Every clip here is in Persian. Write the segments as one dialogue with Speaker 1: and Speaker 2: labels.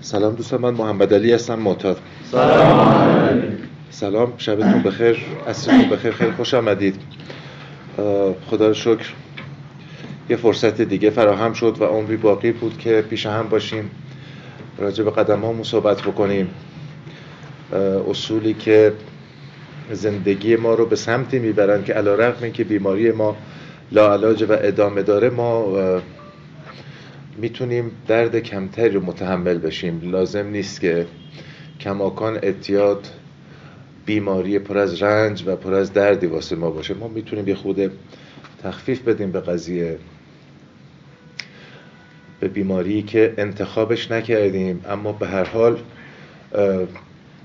Speaker 1: سلام دوستان من محمد علی هستم معتاد.
Speaker 2: سلام
Speaker 1: سلام شبتون بخیر عصرتون بخیر خیلی خوش آمدید. خدا رو شکر. یه فرصت دیگه فراهم شد و عمری باقی بود که پیش هم باشیم راجع به قدم هامون صحبت بکنیم. اصولی که زندگی ما رو به سمتی می‌برن که علا رقم که بیماری ما لاعلاج و ادامه داره ما می‌تونیم درد کمتری رو متحمل بشیم. لازم نیست که کماکان اتیاد بیماری پر از رنج و پر از دردی واسه ما باشه. ما می‌تونیم یه خود تخفیف بدیم به قضیه به بیماری که انتخابش نکردیم اما به هر حال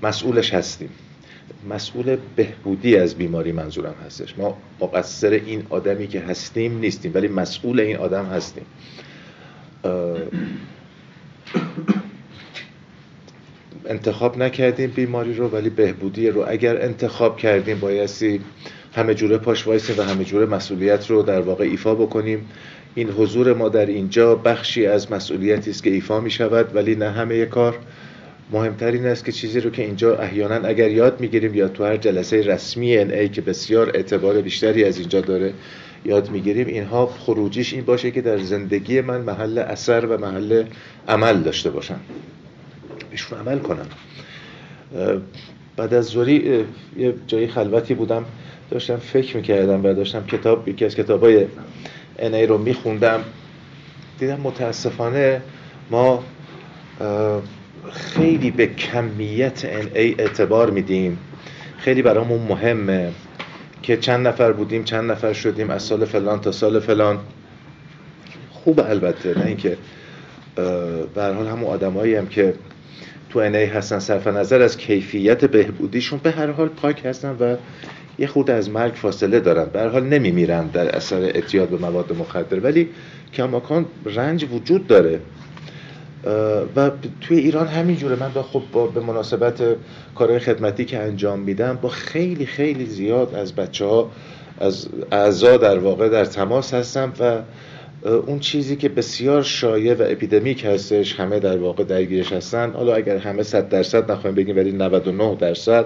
Speaker 1: مسئولش هستیم. مسئول بهبودی از بیماری منظورم هستش. ما مقصر این آدمی که هستیم نیستیم ولی مسئول این آدم هستیم. انتخاب نکردیم بیماری رو ولی بهبودی رو. اگر انتخاب کردیم بایستی همه جوره پاش وایسیم و همه جوره مسئولیت رو در واقع ایفا بکنیم. این حضور ما در اینجا بخشی از مسئولیتی است که ایفا می شود ولی نه همه کار. مهمتر این است که چیزی رو که اینجا احیانا اگر یاد می‌گیریم یا تو هر جلسه رسمی ای که بسیار اعتبار بیشتری از اینجا داره یاد می‌گیریم. اینها خروجیش این باشه که در زندگی من محل اثر و محل عمل داشته باشم. بهشون عمل کنم. بعد از زوری یه جایی خلوتی بودم. داشتم فکر می‌کردم و داشتم کتاب یکی از کتابای ای رو میخوندم. دیدم متاسفانه ما خیلی به کمیت ای اعتبار میدیم. خیلی برامون مهمه. که چند نفر بودیم چند نفر شدیم از سال فلان تا سال فلان. خوب البته نه اینکه به حال همون آدمایی هم که تو ای هستن صرف نظر از کیفیت بهبودیشون به هر حال پاک هستن و یه خود از مرگ فاصله دارن. به هر حال نمیمیرن در اثر اعتیاد به مواد مخدر. ولی کماکان رنج وجود داره. و توی ایران همینجوره من با خب با به مناسبت کارهای خدمتی که انجام میدم با خیلی خیلی زیاد از بچه ها از اعضا در واقع در تماس هستم و اون چیزی که بسیار شایع و اپیدمیک هستش همه در واقع درگیرش هستن. حالا اگر همه صد درصد نخواهیم بگیم ولی 99 درصد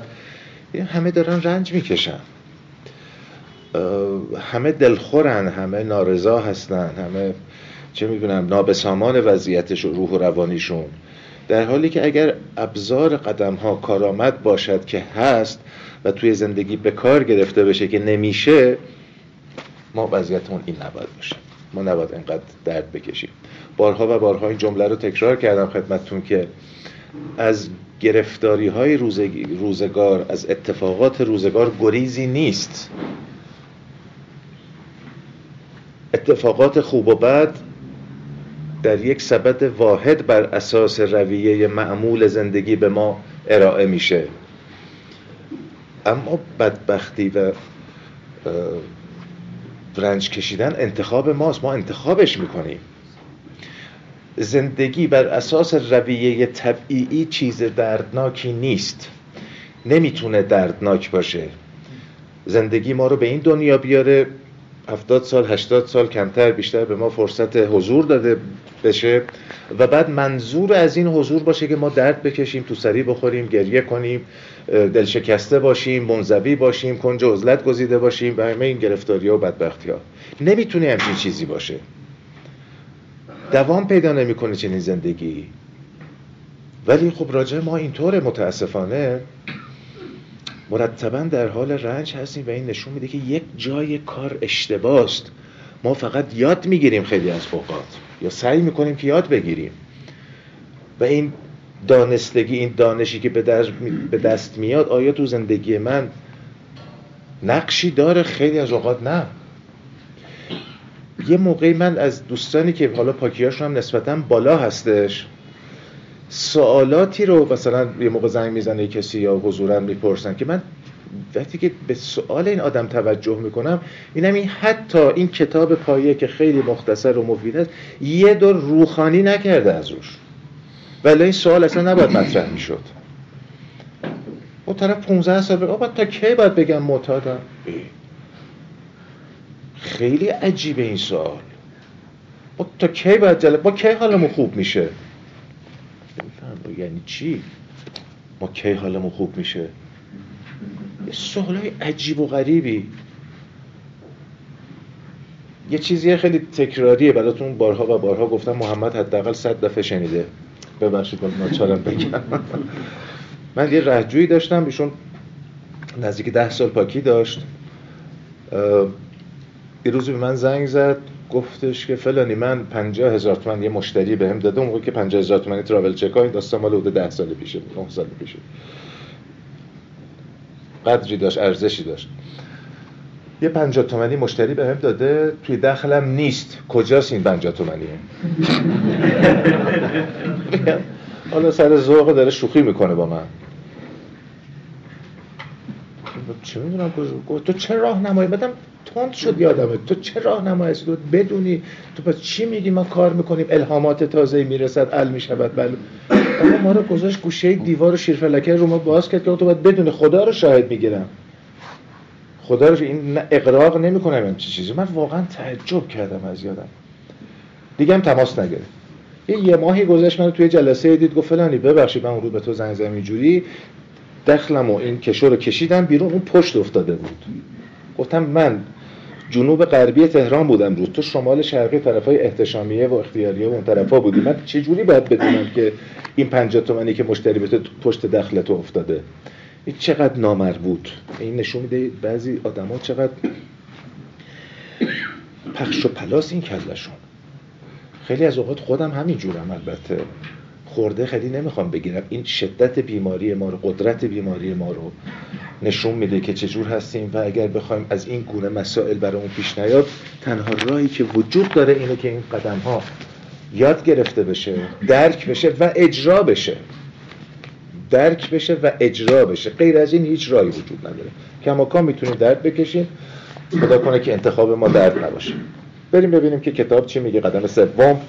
Speaker 1: همه دارن رنج می‌کشن. همه دلخورن همه نارضا هستن همه چه می‌دونم نابسامان وضعیتش و روح و روانیشون. در حالی که اگر ابزار قدم ها کارآمد باشد که هست و توی زندگی به کار گرفته بشه که نمیشه ما وضعیتمون این نباید باشه. ما نباید اینقدر درد بکشیم. بارها و بارها این جمله رو تکرار کردم خدمتتون که از گرفتاری های روزگار از اتفاقات روزگار گریزی نیست. اتفاقات خوب و بد در یک سبد واحد بر اساس رویه معمول زندگی به ما ارائه میشه. اما بدبختی و رنج کشیدن انتخاب ماست. ما انتخابش می‌کنیم. زندگی بر اساس رویه طبیعی چیز دردناکی نیست. نمی‌تونه دردناک باشه. زندگی ما رو به این دنیا بیاره هفتاد سال هشتاد سال کمتر بیشتر به ما فرصت حضور داده بشه و بعد منظور از این حضور باشه که ما درد بکشیم تو سری بخوریم گریه کنیم دلشکسته باشیم منزوی باشیم کنج عزلت گزیده باشیم و همه این گرفتاری ها و بدبختی ها نمی‌تونه همچین چیزی باشه. دوام پیدا نمی‌کنه چنین زندگی. ولی خب راجع ما اینطور متاسفانه. مرتبا در حال رنج هستیم و این نشون میده که یک جای کار اشتباست. ما فقط یاد می‌گیریم خیلی از اوقات. یا سعی می‌کنیم که یاد بگیریم. و این دانستگی این دانشی که به دست میاد آیا تو زندگی من نقشی داره؟ خیلی از اوقات نه. یه موقعی من از دوستانی که حالا پاکیاشون هم نسبتا بالا هستش سوالاتی رو مثلا یه موقع زنگ می‌زنه کسی یا حضورا می‌پرسن که من وقتی که به سوال این آدم توجه می‌کنم اینم این حتی این کتاب پایه که خیلی مختصر و مفید است یه دور روخانی نکرده از روش. ولی این سوال اصلا نباید مطرح می‌شد. اون طرف 15 سال بگه تا کی باید بگم معتادم؟ خیلی عجیبه این سوال. تا کی باید جلب با کی حالمون خوب میشه؟ یعنی چی؟ ما کی حالمون خوب میشه؟ یه سوالای عجیب و غریبی. یه چیزی خیلی تکراریه براتون. بارها و بارها گفتم محمد حداقل صد دفعه شنیده. ببخشید ناچارم بگم. من یه رهجویی داشتم. ایشون نزدیک ده سال پاکی داشت. یه روزی به من زنگ زد. گفتش که فلانی من پنجاه هزار تومن یه مشتری بهم هم داده اون که پنجاه هزار تومنی تراول چک این داستان مال حدود ده سال پیشه نه سال پیشه. قدری داشت ارزشی داشت. یه پنجاه تومنی مشتری بهم هم داده توی دخلم نیست. کجاست این پنجاه تومنیه؟ حالا سر ذوق داره شوخی می‌کنه با من. چه می‌دونم تو چه راه نمایی بدم تند شد یادمه. تو چه راه نمایی تو بدونی. تو پس چی میگی؟ ما کار می‌کنیم. الهامات تازه می‌رسد. ال می‌شود. بله. اما ما رو گذاشت گوشه دیوار و شیرفلکه رو ما باز کرد که تو باید بدون خدا رو شاهد می‌گیرم. خدا رو این اقراق نمی‌کنم. این چی چیزی؟ من واقعا تعجب کردم از یادم. دیگه هم تماس نگرفت. یه ماهی گذشت من توی جلسه دید گفت فلانی ببخشید من اون به تو زنگ زدم اینجوری. دخلم و این کشو رو کشیدم بیرون اون پشت افتاده بود. گفتم من جنوب غربی تهران بودم رو تو شمال شرقی طرفای احتشامیه و اختیاریه و اون طرفا بودی. من چه جوری باید بدونم که این 50 تومانی که مشتری به پشت دخل تو افتاده؟ این چقدر نامربوط این نشون میده بعضی آدما چقدر پخش و پلاس این کلشون خیلی از اوقات خودم همین جورم البته. خورده خیلی نمی‌خوام بگیرم. این شدت بیماری ما رو قدرت بیماری ما رو نشون میده که چجور هستیم و اگر بخوایم از این گونه مسائل برامون پیش نیاد تنها راهی که وجود داره اینه که این قدم ها یاد گرفته بشه درک بشه و اجرا بشه. درک بشه و اجرا بشه. غیر از این هیچ راهی وجود نداره. کماکان می‌تونیم درد بکشیم. خدا کنه که انتخاب ما درد نباشه. بریم ببینیم که کتاب چی میگه. قدم سوم.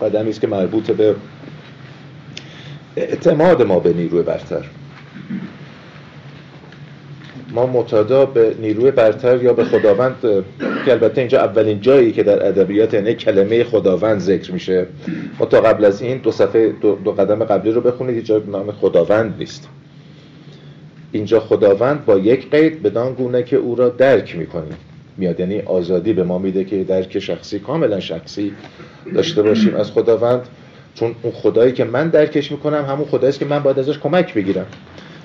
Speaker 1: قدمی است که مربوط به اعتماد ما به نیروی برتر. ما متدا به نیروی برتر یا به خداوند که البته اینجا اولین جایی که در ادبیات یعنی کلمه خداوند ذکر میشه. ما تا قبل از این دو صفحه دو, قدم قبلی رو بخونید اینجا نام خداوند نیست. اینجا خداوند با یک قید بدان گونه که او را درک می‌کنیم. میاد یعنی آزادی به ما میده که درک شخصی کاملا شخصی داشته باشیم از خداوند. چون اون خدایی که من درکش می‌کنم همون خدایی که من باید ازش کمک بگیرم.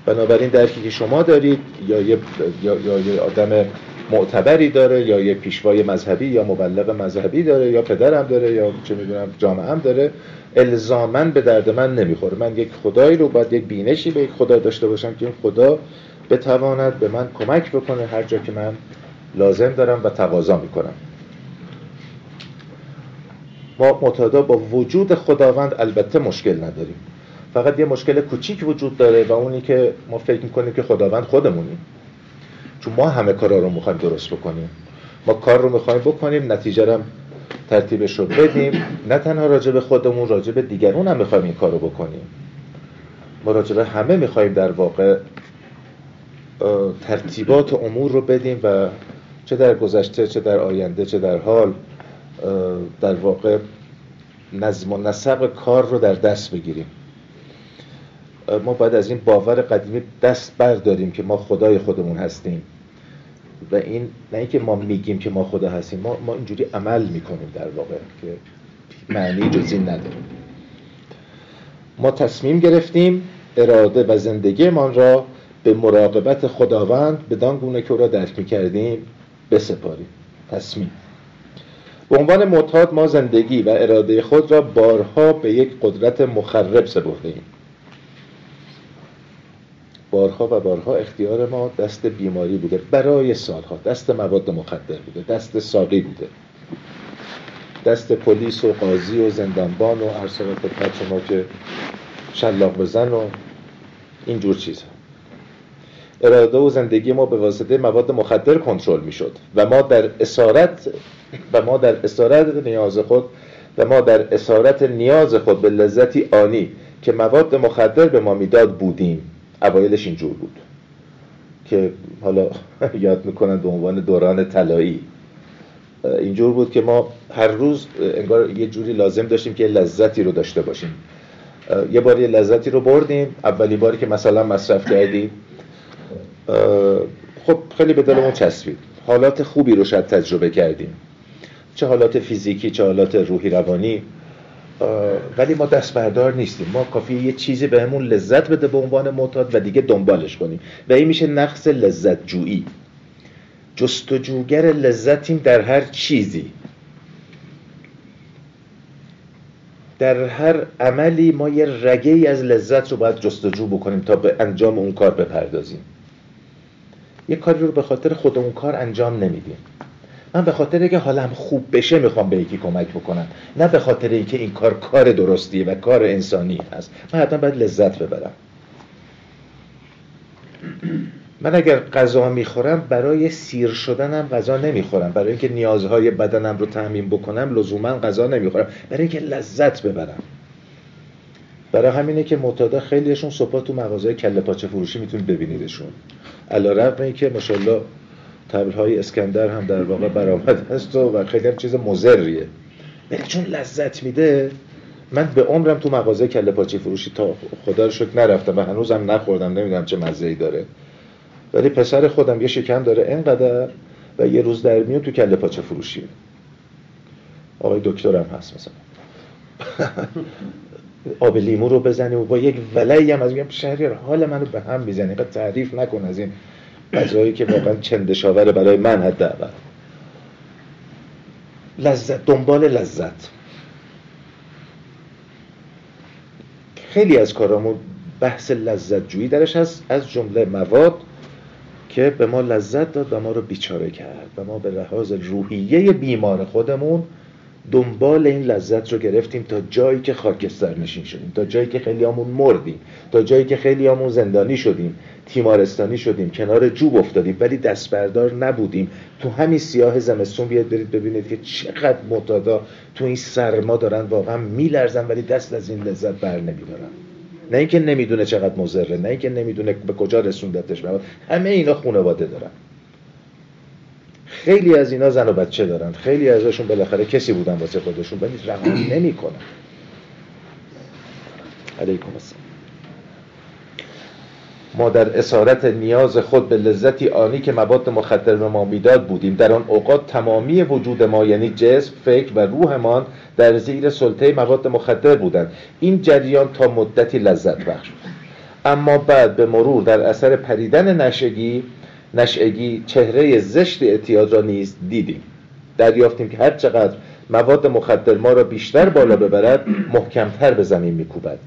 Speaker 1: بنابراین درکی که شما دارید یا یه, یا, یا یه آدم معتبری داره یا یه پیشوای مذهبی یا مبلغ مذهبی داره یا پدرم داره یا چه می‌دونم جامعه هم داره الزامن به درد من نمی‌خوره. من یک خدایی رو باید یک بینشی به یک خدا داشته باشم که این خدا بتواند به من کمک بکنه هر جا که من لازم دارم و تقاضا می‌کنم. ما متدا با وجود خداوند البته مشکل نداریم. فقط یه مشکل کوچیک وجود داره و اونی که ما فکر می‌کنیم که خداوند خودمونیم. چون ما همه کارا رو می‌خوایم درست بکنیم. ما کار رو می‌خوایم بکنیم نتیجه هم ترتیبش رو بدیم. نه تنها راجع به خودمون راجع به دیگرون هم می‌خوایم این کار رو بکنیم. ما راجع به همه می‌خوایم در واقع ترتیبات امور رو بدیم و چه در گذشته چه در آینده چه در حال در واقع نظم و نسق کار رو در دست بگیریم. ما باید از این باور قدیمی دست برداریم که ما خدای خودمون هستیم. و این نه اینکه ما میگیم که ما خدا هستیم ما, ما اینجوری عمل می‌کنیم در واقع که معنی جز این نداریم ما تصمیم گرفتیم اراده و زندگیمان را به مراقبت خداوند بدان گونه که او را درک می‌کردیم بسپاریم. تصمیم. به عنوان معتاد ما زندگی و اراده خود را بارها به یک قدرت مخرب سپرده ایم بارها و بارها اختیار ما دست بیماری بوده برای سالها. دست مواد مخدر بوده دست ساقی بوده. دست پلیس و قاضی و زندانبان و ارسال که شلاق بزن و اینجور چیزها. اراده و زندگی ما به واسطه مواد مخدر کنترل می‌شد و ما در اسارت و ما در اسارت نیاز خود و ما در اسارت نیاز خود به لذتی آنی که مواد مخدر به ما می‌داد بودیم. اوایلش اینجور بود که حالا یاد می‌کنن به عنوان دوران طلایی. اینجور بود که ما هر روز انگار یه جوری لازم داشتیم که لذتی رو داشته باشیم. یه بار یه لذتی رو بردیم. اولی باری که مثلا مصرف کردیم. خب خیلی به دلمون چسبید. حالات خوبی رو شاید تجربه کردیم. چه حالات فیزیکی چه حالات روحی روانی. ولی ما دست بردار نیستیم. ما کافی یه چیزی بهمون لذت بده به عنوان معتاد و دیگه دنبالش کنیم. و این میشه نقص لذت جویی جستجوگر لذتیم در هر چیزی. در هر عملی ما یه رگه ای از لذت رو باید جستجو بکنیم تا به انجام اون کار بپردازیم. یه کاری رو به خاطر خودمون کار انجام نمیدیم. من به خاطر اینکه حالم خوب بشه می‌خوام به یکی کمک بکنم. نه به خاطر اینکه این کار کار درستیه و کار انسانی هست. من حتما باید لذت ببرم. من اگر غذا می‌خورم برای سیر شدنم غذا نمی‌خورم. برای اینکه نیازهای بدنم رو تعمین بکنم لزوما غذا نمی‌خورم. برای اینکه لذت ببرم. برای همینه که معتادا خیلیشون صبح تو مغازه کله پاچه فروشی می‌تونید ببینیدشون. علیرغم اینکه ماشاءالله های اسکندر هم در واقع برآمد هست و خیلی هم چیز مزریه ولی چون لذت میده من به عمرم تو مغازه کله پاچه فروشی تا خدا رو شکر نرفتم و هنوزم نخوردم نمی‌دونم چه مزه داره. ولی پسر خودم یه شکم داره اینقدر و یه روز در میون تو کله پاچه فروشی. آقای دکترم هست مثلا. آب لیمو رو بزنیم و با یک ولایی هم از میگم شهریار حال منو به هم می‌زنی اینقدر تعریف نکن از این غذایی که واقعا چندشاوره برای من حداقل. لذت دنبال لذت. خیلی از کارامون بحث لذت جویی درش هست از جمله مواد که به ما لذت داد و ما رو بیچاره کرد و ما به لحاظ روحیه بیمار خودمون دنبال این لذت رو گرفتیم تا جایی که خاکستر نشین شدیم تا جایی که خیلی همون مردیم تا جایی که خیلی همون زندانی شدیم تیمارستانی شدیم کنار جوب افتادیم ولی دست بردار نبودیم. تو همین سیاه زمستون بیاد برید ببینید که چقدر معتادا تو این سرما دارن واقعا میلرزن ولی دست از این لذت بر نمیدارن نه اینکه نمی‌دونه چقدر مضره نه اینکه نمی‌دونه به کجا رسوندتش همه اینا خانواده دارن. خیلی از اینا زن و بچه دارن. خیلی ازشون بالاخره کسی بودن واسه خودشون. ولی رها نمی‌کنن. علیکم السلام. ما در اسارت نیاز خود به لذتی آنی که مواد مخدر به ما می‌داد بودیم. در آن اوقات تمامی وجود ما یعنی جسم فکر و روحمان در زیر سلطه مواد مخدر بودند. این جریان تا مدتی لذت بخش. بود اما بعد به مرور در اثر پریدن نشگی نشعگی چهره زشت اعتیاد را نیز دیدیم. دریافتیم که هر چقدر مواد مخدر ما را بیشتر بالا ببرد محکمتر به زمین میکوبد.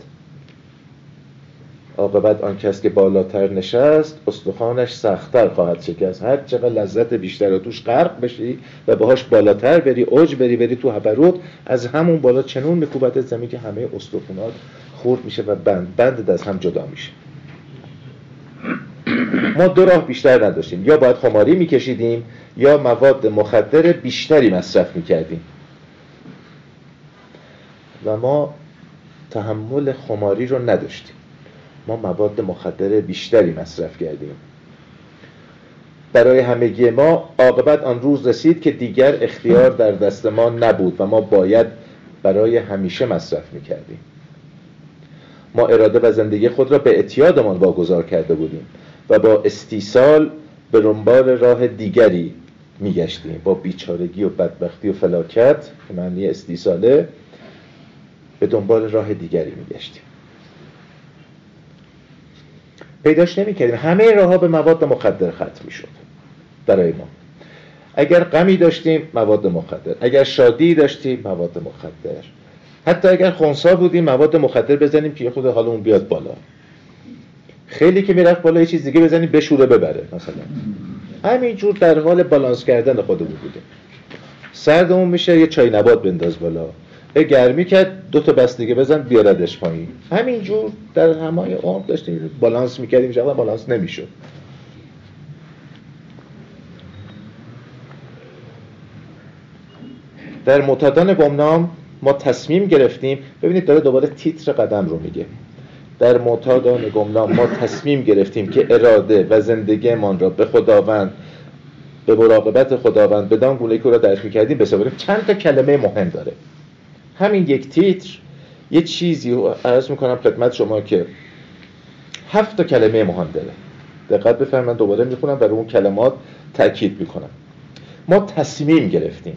Speaker 1: عاقبت آن کس که بالاتر نشست استخوانش سختتر خواهد شکست. هر چقدر لذت بیشتر رو توش غرق بشی و باهاش بالاتر بری اوج بری بری تو هبرود از همون بالا چنون میکوبد زمین که همه استخونات خورد میشه و بند بند از هم جدا میشه. ما دو راه بیشتر نداشتیم. یا باید خماری میکشیدیم یا مواد مخدر بیشتری مصرف می‌کردیم. و ما تحمل خماری رو نداشتیم. ما مواد مخدر بیشتری مصرف کردیم. برای همگی ما عاقبت آن روز رسید که دیگر اختیار در دست ما نبود و ما باید برای همیشه مصرف می‌کردیم. ما اراده و زندگی خود را به اعتیادمان واگذار کرده بودیم. و با استیصال به دنبال راه دیگری میگشتیم. با بیچارگی و بدبختی و فلاکت که معنی استیصاله به دنبال راه دیگری میگشتیم. پیداش نمی‌کردیم. همه راه ها به مواد مخدر ختم می‌شد برای ما. اگر غمی داشتیم مواد مخدر. اگر شادی داشتیم مواد مخدر. حتی اگر خونسا بودیم مواد مخدر بزنیم که خود حالمون بیاد بالا. خیلی که می‌رفت بالا یه چیز دیگه بزنیم بشوره ببره مثلا. همینجور در حال بالانس کردن خودمون بودیم. سردمون میشه یه چای نبات بنداز بالا. یه گرمی کرد دو تا بس دیگه بزن بیاردش پایین. همینجور در همای عمر داشتیم بالانس می‌کردیم شما بالانس نمی‌شد. در معتادان گمنام ما تصمیم گرفتیم ببینید داره دوباره تیتر قدم رو میگه. در معتادان گمنام ما تصمیم گرفتیم که اراده و زندگیمان را به خداوند به مراقبت خداوند بدان گونه که را درک می‌کردیم بسپاریم. چند تا کلمه مهم داره. همین یک تیتر یه چیزی عرض می‌کنم خدمت شما که هفت تا کلمه مهم داره. دقت بفرمایید من دوباره می‌خونم برای اون کلمات تاکید می‌کنم. ما تصمیم گرفتیم.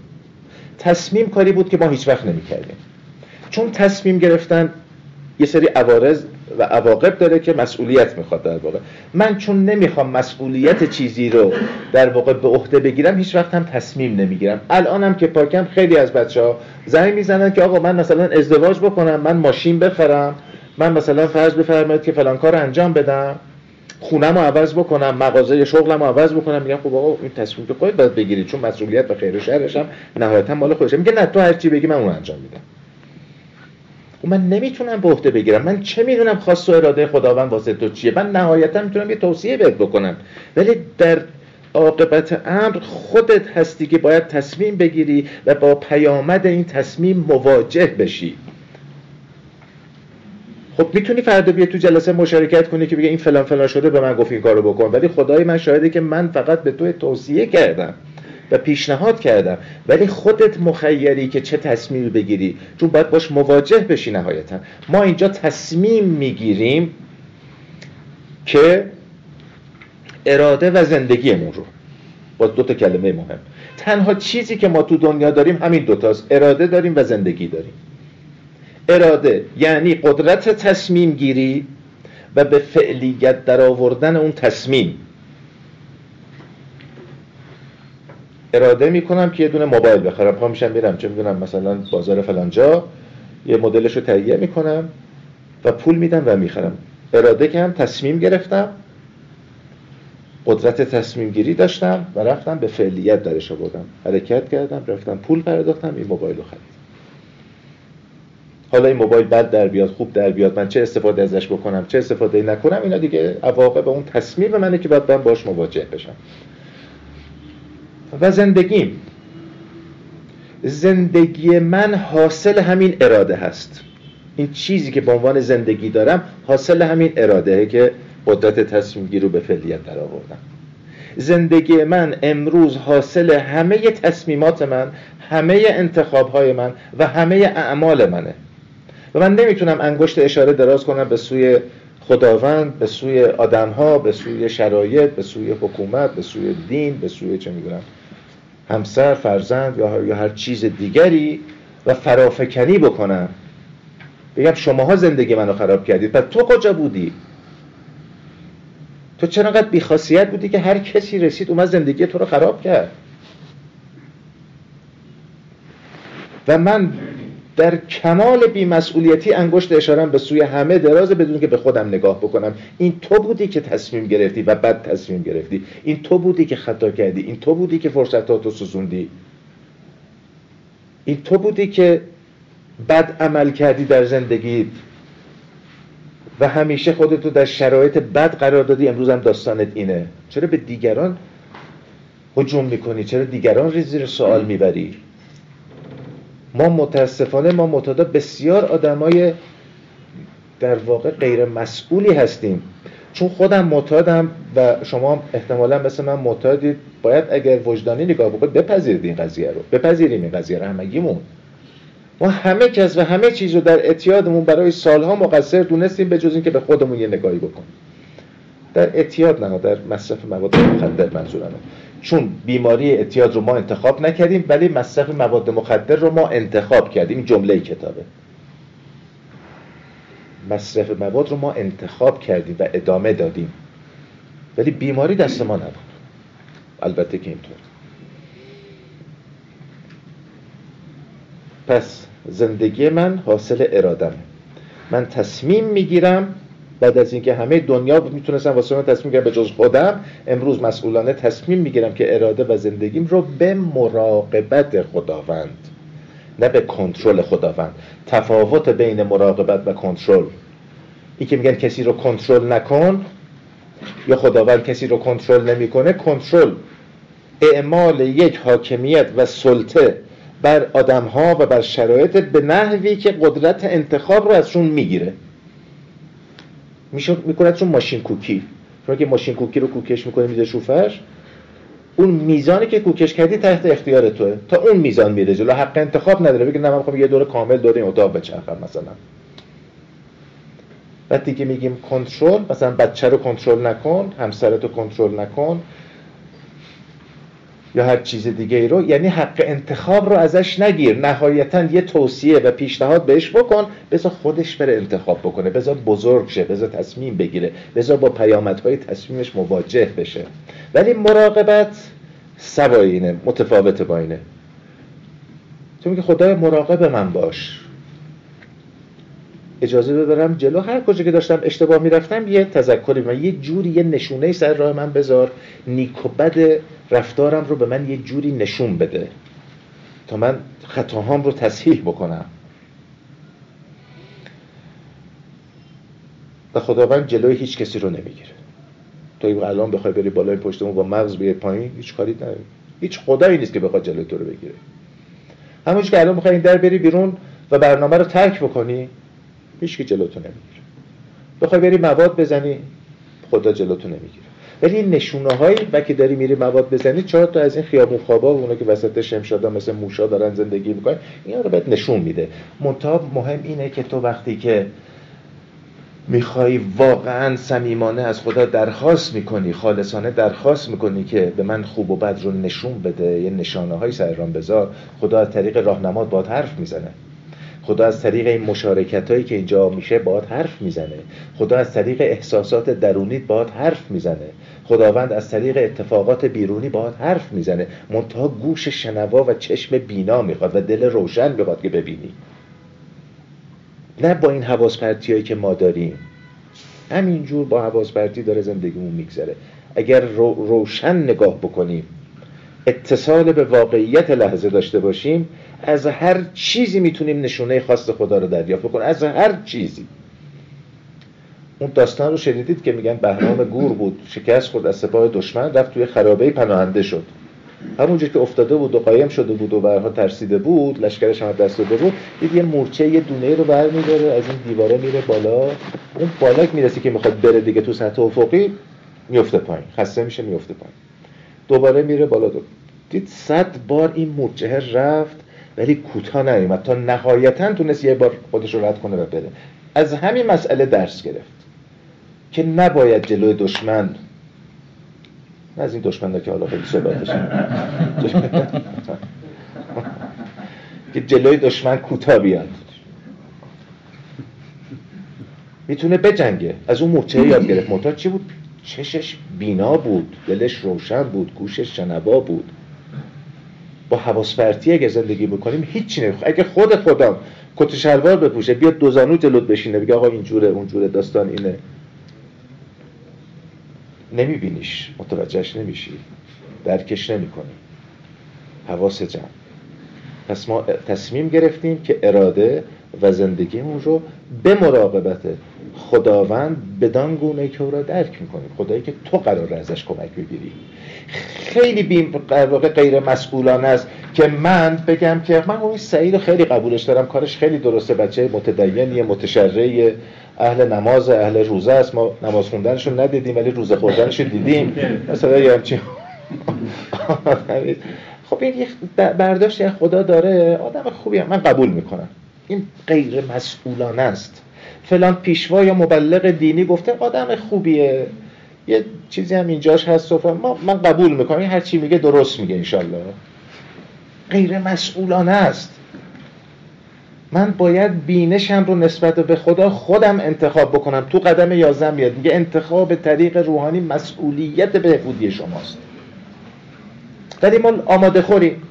Speaker 1: تصمیم کاری بود که ما هیچ وقت نمی‌کردیم. چون تصمیم گرفتن یه سری عوارض و عواقب داره که مسئولیت می‌خواد در واقع. من چون نمی‌خوام مسئولیت چیزی رو در واقع به عهده بگیرم هیچ وقت هم تصمیم نمی‌گیرم. الانم که پاکم خیلی از بچه ها زنگ می‌زنن که آقا من مثلا ازدواج بکنم من ماشین بخرم من مثلا فرض بفرمایید که فلان کار انجام بدم خونم رو عوض بکنم مغازه شغلم رو عوض بکنم. میگم خب آقا این تصمیم که خودت باید بگیری چون مسئولیت و خیر و شرش هم نهایتا مال خودشه. میگه نه تو هر چی بگی من اون انجام میدم. و من نمی‌تونم به عهده بگیرم. من چه می‌دونم خواست و اراده خداوند واسه تو چیه؟ من نهایتا می‌تونم یه توصیه بهت بکنم. ولی در عاقبت امر خودت هستی که باید تصمیم بگیری و با پیامد این تصمیم مواجه بشی. خب می‌تونی فردا بیا تو جلسه مشارکت کنی که بگه این فلان فلان شده به من گفت این کارو بکن. ولی خدای من شاهده که من فقط به تو توصیه کردم. و پیشنهاد کردم. ولی خودت مخیری که چه تصمیمی بگیری؟ چون باید باش مواجه بشی نهایتا. ما اینجا تصمیم می‌گیریم که اراده و زندگیمون رو. با دو تا کلمه مهم. تنها چیزی که ما تو دنیا داریم همین دوتاست اراده داریم و زندگی داریم. اراده یعنی قدرت تصمیم گیری و به فعلیت در آوردن اون تصمیم. اراده می‌کنم که یه دونه موبایل بخرم. پا میشم میرم. چه می‌دونم مثلا بازار فلانجا یه مدلش رو تهیه می‌کنم و پول میدم و می‌خرم. اراده که هم تصمیم گرفتم قدرت تصمیم گیری داشتم و رفتم به فعلیت درش آوردم. حرکت کردم رفتم پول پرداختم این موبایل رو خریدم حالا این موبایل بد در بیاد خوب در بیاد من چه استفاده ازش بکنم چه استفاده نکنم اینا دیگه عواقب اون تصمیم منه که باید من باش مواجه بشم. و زندگیم. زندگی من حاصل همین اراده هست. این چیزی که به عنوان زندگی دارم حاصل همین اراده که قدرت تصمیم رو به فعلیت در آوردم. زندگی من امروز حاصل همه تصمیمات من همه انتخاب های من و همه اعمال منه. و من نمی‌تونم انگشت اشاره دراز کنم به سوی خداوند به سوی آدم ها به سوی شرایط به سوی حکومت به سوی دین به سوی چه می‌دونم. همسر فرزند یا هر چیز دیگری و فرافکنی بکنم بگم شماها زندگی منو خراب کردید پس تو کجا بودی؟ تو چرا قد بیخاصیت بودی که هر کسی رسید اومد زندگی تو رو خراب کرد؟ و من در کمال بیمسئولیتی انگشت اشارم به سوی همه دراز بدون که به خودم نگاه بکنم. این تو بودی که تصمیم گرفتی و بد تصمیم گرفتی. این تو بودی که خطا کردی. این تو بودی که فرصتاتو سوزوندی. این تو بودی که بد عمل کردی در زندگی و همیشه خودتو در شرایط بد قرار دادی. امروز هم داستانت اینه. چرا به دیگران هجوم می‌کنی؟ چرا دیگران زیر سوال می‌بری؟ ما متاسفانه ما متعدد بسیار آدمای در واقع غیر مسئولی هستیم. چون خودم معتادم و شما احتمالا مثل من معتادید باید اگر وجدانی نگاه بکنید بپذیرید این قضیه رو. بپذیریم این قضیه رو همگیمون. ما همه کس و همه چیز رو در اعتیادمون برای سالها مقصر دونستیم به جز اینکه به خودمون یه نگاهی بکنیم. در اعتیاد نه در مصرف مواد مخدر منظورمه. چون بیماری اعتیاد رو ما انتخاب نکردیم ولی مصرف مواد مخدر رو ما انتخاب کردیم. جمله کتابه. مصرف مواد رو ما انتخاب کردیم و ادامه دادیم. ولی بیماری دست ما نبود. البته که اینطور. پس زندگی من حاصل ارادمه. من تصمیم می‌گیرم بعد از اینکه همه دنیا می‌تونستن واسه من تصمیم گیرم به جز خودم امروز مسئولانه تصمیم می‌گیرم که اراده و زندگیم رو به مراقبت خداوند نه به کنترل خداوند. تفاوت بین مراقبت و کنترل. این که میگن کسی رو کنترل نکن یا خداوند کسی رو کنترل نمی‌کنه کنترل. اعمال یک حاکمیت و سلطه بر آدم ها و بر شرایط به نحوی که قدرت انتخاب رو ازشون می‌گیره. چون ماشین کوکی. چون که ماشین کوکی رو کوکش می‌کنه میده شوفش اون میزانی که کوکش کردی تحت اختیار توه. تا اون میزان میره جلو. حق انتخاب نداره. بگه نه من می‌خوام یه دور کامل دور این اتاق بچرخم مثلا. وقتی که میگیم کنترل مثلا بچه رو کنترل نکن همسرت کنترل نکن. یا هر چیز دیگه ای رو یعنی حق انتخاب رو ازش نگیر. نهایتا یه توصیه و پیشنهاد بهش بکن بذار خودش بره انتخاب بکنه بذار بزرگ شه بذار تصمیم بگیره بذار با پیامدهای تصمیمش مواجه بشه. ولی مراقبت سوای اینه متفاوت با اینه. تو میگه خدای مراقب من باش. اجازه ببرم جلو. هر کجا که داشتم اشتباه می‌رفتم یه تذکری من یه جوری یه نشونه سر راه من بذار. نیک و بد رفتارم رو به من یه جوری نشون بده تا من خطاهام رو تصحیح بکنم. و خداوند جلوی هیچ کسی رو نمی‌گیره. تو این الان بخوای بری بالای پشتمون با مغز بیای پایین هیچ کاری نداری. هیچ خدایی نیست که بخواد جلوی تو رو بگیره. همونش که الان بخوای این در بری بیرون و برنامه رو ترک بکنی هیچ که جلوتو نمی‌گیره. بخوای بری مواد بزنی خدا جلوتو نمی‌گیره. ولی این نشونه هایی و که داری میری مواد بزنی چهار تا از این خیابون خوابا و اونا که وسط شمشادا مثل موشا دارن زندگی می‌کنن اینا رو بهت نشون میده. منتها مهم اینه که تو وقتی که می‌خوای واقعا صمیمانه از خدا درخواست می‌کنی خالصانه درخواست می‌کنی که به من خوب و بد رو نشون بده یه نشانه های سرران بذار خدا از طریق راهنمات باد حرف می‌زنه. خدا از طریق این مشارکت هایی که اینجا میشه باید حرف می‌زنه. خدا از طریق احساسات درونیت باید حرف می‌زنه. خداوند از طریق اتفاقات بیرونی باید حرف می‌زنه. منتها گوش شنوا و چشم بینا می‌خواد و دل روشن می‌خواد که ببینی. نه با این حواس هایی که ما داریم. همینجور با حواس داره زندگیمون میگذره. اگر روشن نگاه بکنیم اتصال به واقعیت لحظه داشته باشیم از هر چیزی می‌تونیم نشونه خاص خدا رو دریافت کنیم از هر چیزی. اون داستان رو شنیدید که میگن بهرام گور بود شکست خود از سپاه دشمن رفت توی خرابه پناهنده شد. همونجا که افتاده بود و قایم شده بود و برها ترسیده بود لشکرش هم دست داده بود دید یه مورچه یه دونه رو برمیداره از این دیواره میره بالا. اون بالا می‌رسی که می‌خواد بره دیگه تو سطح افقی میفته پایین. خسته میشه میفته پایین. دوباره میره بالا دو. دید صد بار این مورچه رفت ولی کوتاه نیومد. تا نهایتا تونست یه بار خودش رو رد کنه و بره. از همین مسئله درس گرفت که نباید جلوی دشمن نه از این دشمن که حالا خیلی صحبتش که جلوی دشمن کوتاه بیاد. می‌تونه بجنگه. از اون مورچه یاد گرفت. موتا چی بود؟ چشش بینا بود دلش روشن بود گوشش شنوا بود. با حواس اگه زندگی بکنیم هیچی نمی‌خواد. اگه خود خودم کت شلوار بپوشه بیاد دو زانو جلوت بشینه بگه آقا اینجوره اونجوره داستان اینه. نمیبینیش. متوجهش نمیشی. درکش نمی‌کنی. حواس جمع. پس ما تصمیم گرفتیم که اراده و زندگیمون رو به مراقبت خداوند بدان گونه که او را درک می‌کنیم. خدایی که تو قرار ازش کمک بگیری. خیلی بیم غیر مسئولانه است که من بگم که من اون سعید خیلی قبولش دارم. کارش خیلی درسته. بچه متدینیه متشرعی اهل نماز اهل روزه است. ما نماز خوندنشو ندیدیم ولی روزه خوردنشو دیدیم. مثلا یه همچین خب این برداشت خدا داره. آدم خوبی من قبول می‌کنم. این غیر مسئولانه است. فلان پیشوا یا مبلغ دینی گفته آدم خوبیه. یه چیزی هم اینجاش هست و ما من قبول می‌کنم. هر چی میگه درست میگه انشالله. غیر مسئولانه است. من باید بینشم رو نسبت به خدا خودم انتخاب بکنم. تو قدم یازم میاد. میگه انتخاب طریق روحانی مسئولیت بهبودی شماست. ولی ما آماده خوریم.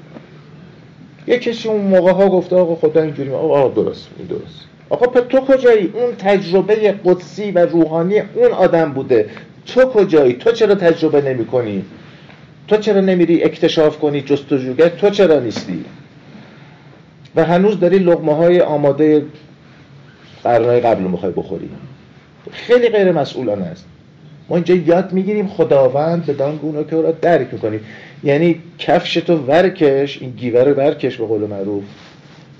Speaker 1: یه کسی اون موقع ها گفته آقا خدا اینجوری آقا درست این درست. آقا تو کجایی؟ اون تجربه قدسی و روحانی اون آدم بوده. تو کجایی؟ تو چرا تجربه نمی کنی تو چرا نمیری اکتشاف کنی جستجوگر؟ تو چرا نیستی؟ و هنوز داری لغمه های آماده قرنهای قبل می‌خوای بخوری. خیلی غیر مسئولانه است. ما اینجا یاد می‌گیریم خداوند به گونه که او را درک می‌کنیم. یعنی کفش تو ورکش این گیوه رو ورکش به قول معروف.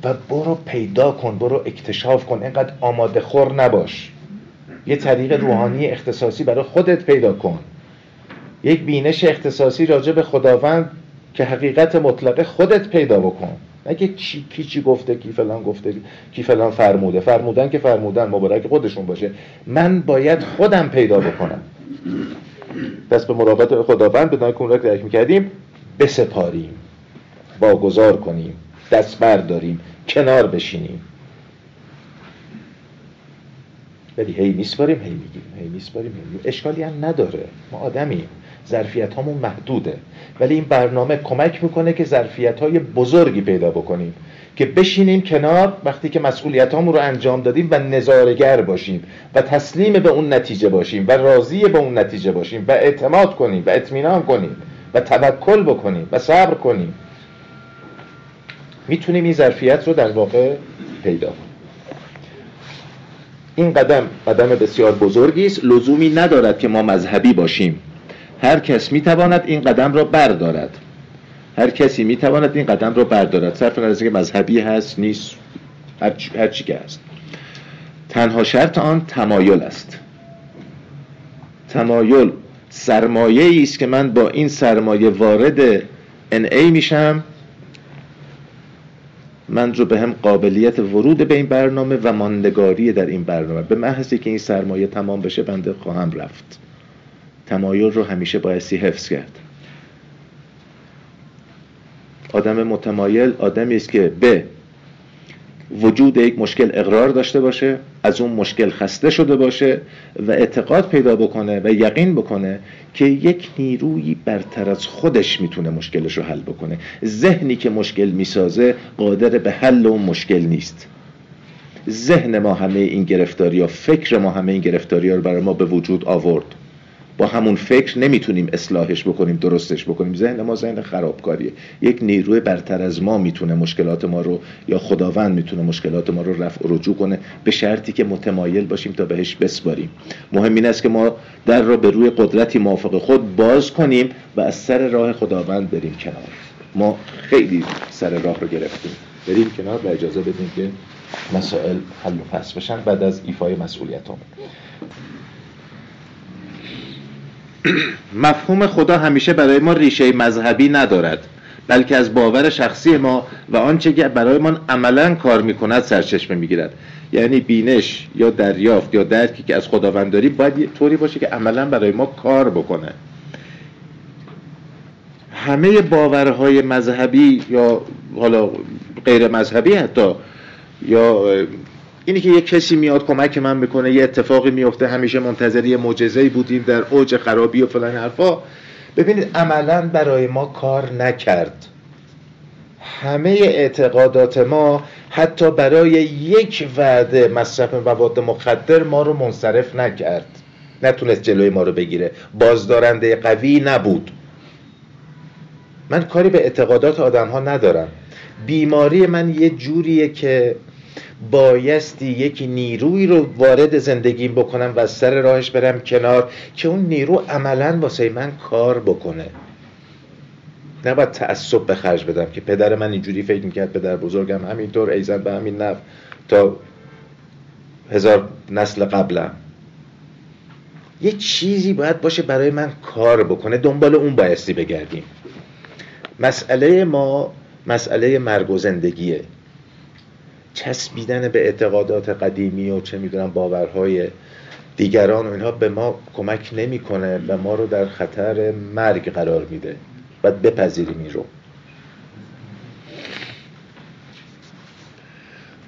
Speaker 1: و برو پیدا کن برو اکتشاف کن. اینقدر آماده خور نباش. یه طریق روحانی اختصاصی برای خودت پیدا کن. یک بینش اختصاصی راجع به خداوند که حقیقت مطلقه خودت پیدا بکن. نگه کی کی چی گفته کی فلان گفته کی فلان فرموده. فرمودن که فرمودن مبارک خودشون باشه. من باید خودم پیدا بکنم. دست به مراقبت خداوند به نای را درک می‌کردیم بسپاریم. واگذار کنیم. دست برداریم کنار بشینیم. ولی هی میسپاریم هی میگیم هی میسپاریم هی اشکالی هم نداره. ما آدمیم. ظرفیت هامون محدوده. ولی این برنامه کمک می‌کنه که ظرفیت های بزرگی پیدا بکنیم. که بشینیم کنار وقتی که مسئولیت رو انجام دادیم و نظارگر باشیم و تسلیم به اون نتیجه باشیم و راضی به اون نتیجه باشیم و اعتماد کنیم و اطمینان کنیم و توکل بکنیم و صبر کنیم. می‌تونیم این ظرفیت رو در واقع پیدا کنیم این قدم قدم بسیار بزرگی است. لزومی ندارد که ما مذهبی باشیم. هر کس می‌تواند این قدم را بردارد. هر کسی می‌تواند این قدم را بردارد. صرف نظر که مذهبی هست نیست. هر, هر چی که هست. تنها شرط آن تمایل است. تمایل سرمایه است که من با این سرمایه وارد NA میشم. من رو به هم قابلیت ورود به این برنامه و ماندگاری در این برنامه به محضی که این سرمایه تمام بشه بنده خواهم رفت. تمایل رو همیشه بایستی حفظ کرد. آدم متمایل آدمی است که به وجود یک مشکل اقرار داشته باشه از اون مشکل خسته شده باشه و اعتقاد پیدا بکنه و یقین بکنه که یک نیروی برتر از خودش می‌تونه مشکلش رو حل بکنه. ذهنی که مشکل می‌سازه قادر به حل اون مشکل نیست. ذهن ما همه این گرفتاری ها فکر ما همه این گرفتاری ها رو برای ما به وجود آورد. با همون فکر نمی‌تونیم اصلاحش بکنیم درستش بکنیم. ذهن ما ذهن خرابکاریه. یک نیروی برتر از ما می‌تونه مشکلات ما رو یا خداوند می‌تونه مشکلات ما رو رفع رجوع کنه. به شرطی که متمایل باشیم تا بهش بسپاریم. مهم این است که ما در را به روی قدرتی موافق خود باز کنیم و از سر راه خداوند بریم کنار. ما خیلی سر راه رو گرفتیم. بریم کنار و اجازه بدیم که مسائل حل و فصل بشن. بعد از ایفای مسئولیت مفهوم خدا همیشه برای ما ریشه مذهبی ندارد بلکه از باور شخصی ما و آنچه که برای ما عملا کار می‌کند سرچشمه می‌گیرد. یعنی بینش یا دریافت یا درکی که از خداوند داری باید طوری باشه که عملا برای ما کار بکنه. همه باورهای مذهبی یا حالا غیر مذهبی حتی یا اینی که یه کسی میاد کمک من می‌کنه یه اتفاقی میفته همیشه منتظر یه معجزه‌ای بودیم در اوج خرابی و فلان حرفا. ببینید عملا برای ما کار نکرد. همه اعتقادات ما حتی برای یک وعده مصرف مواد مخدر ما رو منصرف نکرد. نتونست جلوی ما رو بگیره. بازدارنده قوی نبود. من کاری به اعتقادات آدم ها ندارم. بیماری من یه جوریه که بایستی یک نیروی رو وارد زندگیم بکنم و از سر راهش برم کنار که اون نیرو عملا واسه من کار بکنه. نباید تعصب به خرج بدم که پدر من اینجوری فکر می‌کرد پدر بزرگم همینطور ایزن به همین نف تا هزار نسل قبلم. یه چیزی باید باشه برای من کار بکنه دنبال اون بایستی بگردیم. مسئله ما مسئله مرگ و زندگیه. چسبیدن به اعتقادات قدیمی و چه می‌دونم باورهای دیگران و اینها به ما کمک نمی‌کنه و ما رو در خطر مرگ قرار میده. باید بپذیریم این رو.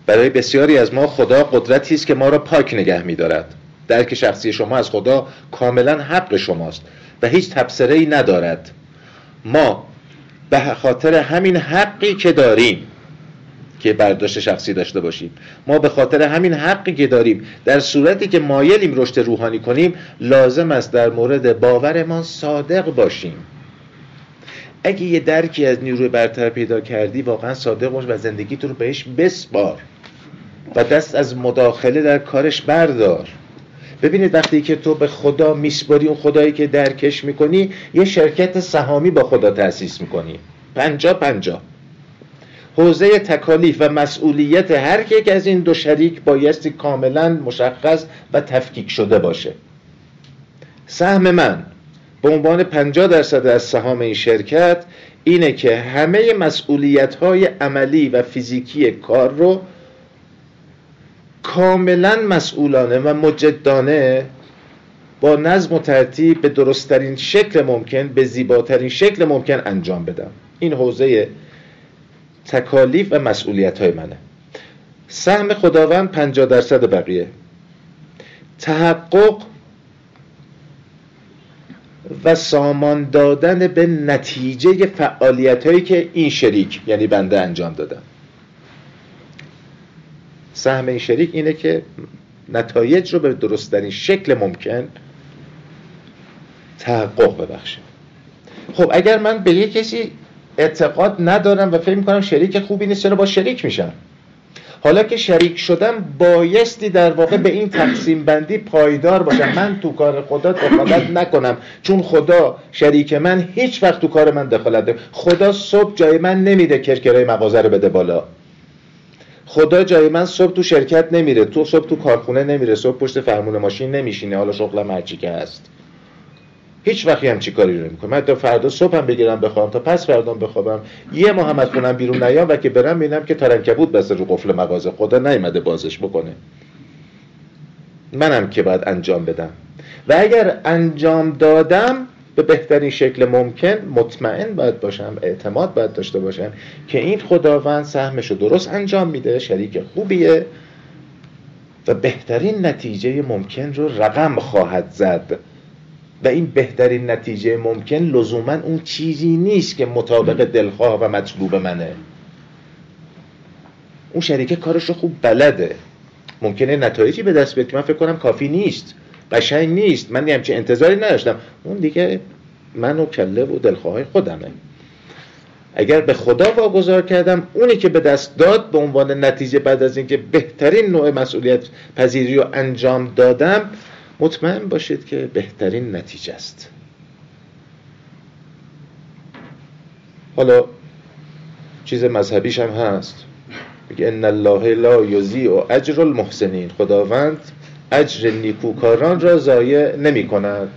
Speaker 1: برای بسیاری از ما خدا قدرتی است که ما را پاک نگه میدارد. درک شخصی شما از خدا کاملا حق شماست و هیچ تبصره ای ندارد. ما به خاطر همین حقی که داریم که برداشت شخصی داشته باشیم. ما به خاطر همین حقی که داریم در صورتی که مایلیم رشد روحانی کنیم لازم است در مورد باورمان صادق باشیم. اگه یه درکی از نیروی برتر پیدا کردی واقعا صادق باش و زندگی تو رو بهش بسپار و دست از مداخله در کارش بردار. ببینید وقتی که تو به خدا میسپاری اون خدایی که درکش می‌کنی یه شرکت سهامی با خدا تأسیس می‌کنی. پنجا پنجا حوزه تکالیف و مسئولیت هر یک از این دو شریک بایستی کاملا مشخص و تفکیک شده باشه. سهم من به عنوان 50 درصد از سهام این شرکت اینه که همه مسئولیت های عملی و فیزیکی کار رو کاملا مسئولانه و مجدانه با نظم و ترتیب به درستترین شکل ممکن به زیباترین شکل ممکن انجام بدم. این حوزه تکالیف و مسئولیت های منه. سهم خداوند 50 درصد بقیه. تحقق و سامان دادن به نتیجه فعالیت هایی که این شریک یعنی بنده انجام دادم سهم این شریک اینه که نتایج رو به درستترین شکل ممکن تحقق ببخشه خب اگر من به یه کسی اعتقاد ندارم و فکر می‌کنم شریک خوبی نیست چرا با شریک میشم؟ حالا که شریک شدم بایستی در واقع به این تقسیم بندی پایدار باشم. من تو کار خدا دخالت نکنم چون خدا شریک من هیچ وقت تو کار من دخالت نکنه خدا صبح جای من نمیده کرکرای مغازه رو بده بالا. خدا جای من صبح تو شرکت نمیره تو صبح تو کارخونه نمیره صبح پشت فرمون ماشین نمیشینه حالا شغلم هرچی که هست. هیچ وقتی هم چی کاری رو نمی‌کنم. تا فردا صبح هم بگیرم بخوام تا پس فردا بخوابم. یه محمد خونم بیرون نیام و که برم ببینم که ترنکبوت بسته رو قفل مغازه. خدا نیومده بازش بکنه. منم که باید انجام بدم. و اگر انجام دادم به بهترین شکل ممکن مطمئن باید باشم اعتماد باید داشته باشم که این خداوند سهمش رو درست انجام میده شریک خوبیه و بهترین نتیجه ممکن رو رقم خواهد زد. و این بهترین نتیجه ممکن لزوما اون چیزی نیست که مطابق دلخواه و مطلوب منه. اون شریک کارش رو خوب بلده. ممکنه نتایجی به دست بیاد که من فکر کنم کافی نیست. قشنگ نیست. من همچین انتظاری نداشتم. اون دیگه من و کله و دلخواه خودمه. اگر به خدا واگذار کردم اونی که به دست داد به عنوان نتیجه بعد از اینکه بهترین نوع مسئولیت پذیری رو انجام دادم مطمئن باشید که بهترین نتیجه است. حالا چیز مذهبیش هم هست. میگه ان الله لا یضیع اجر المحسنین. خداوند اجر نیکوکاران را ضایع نمی کند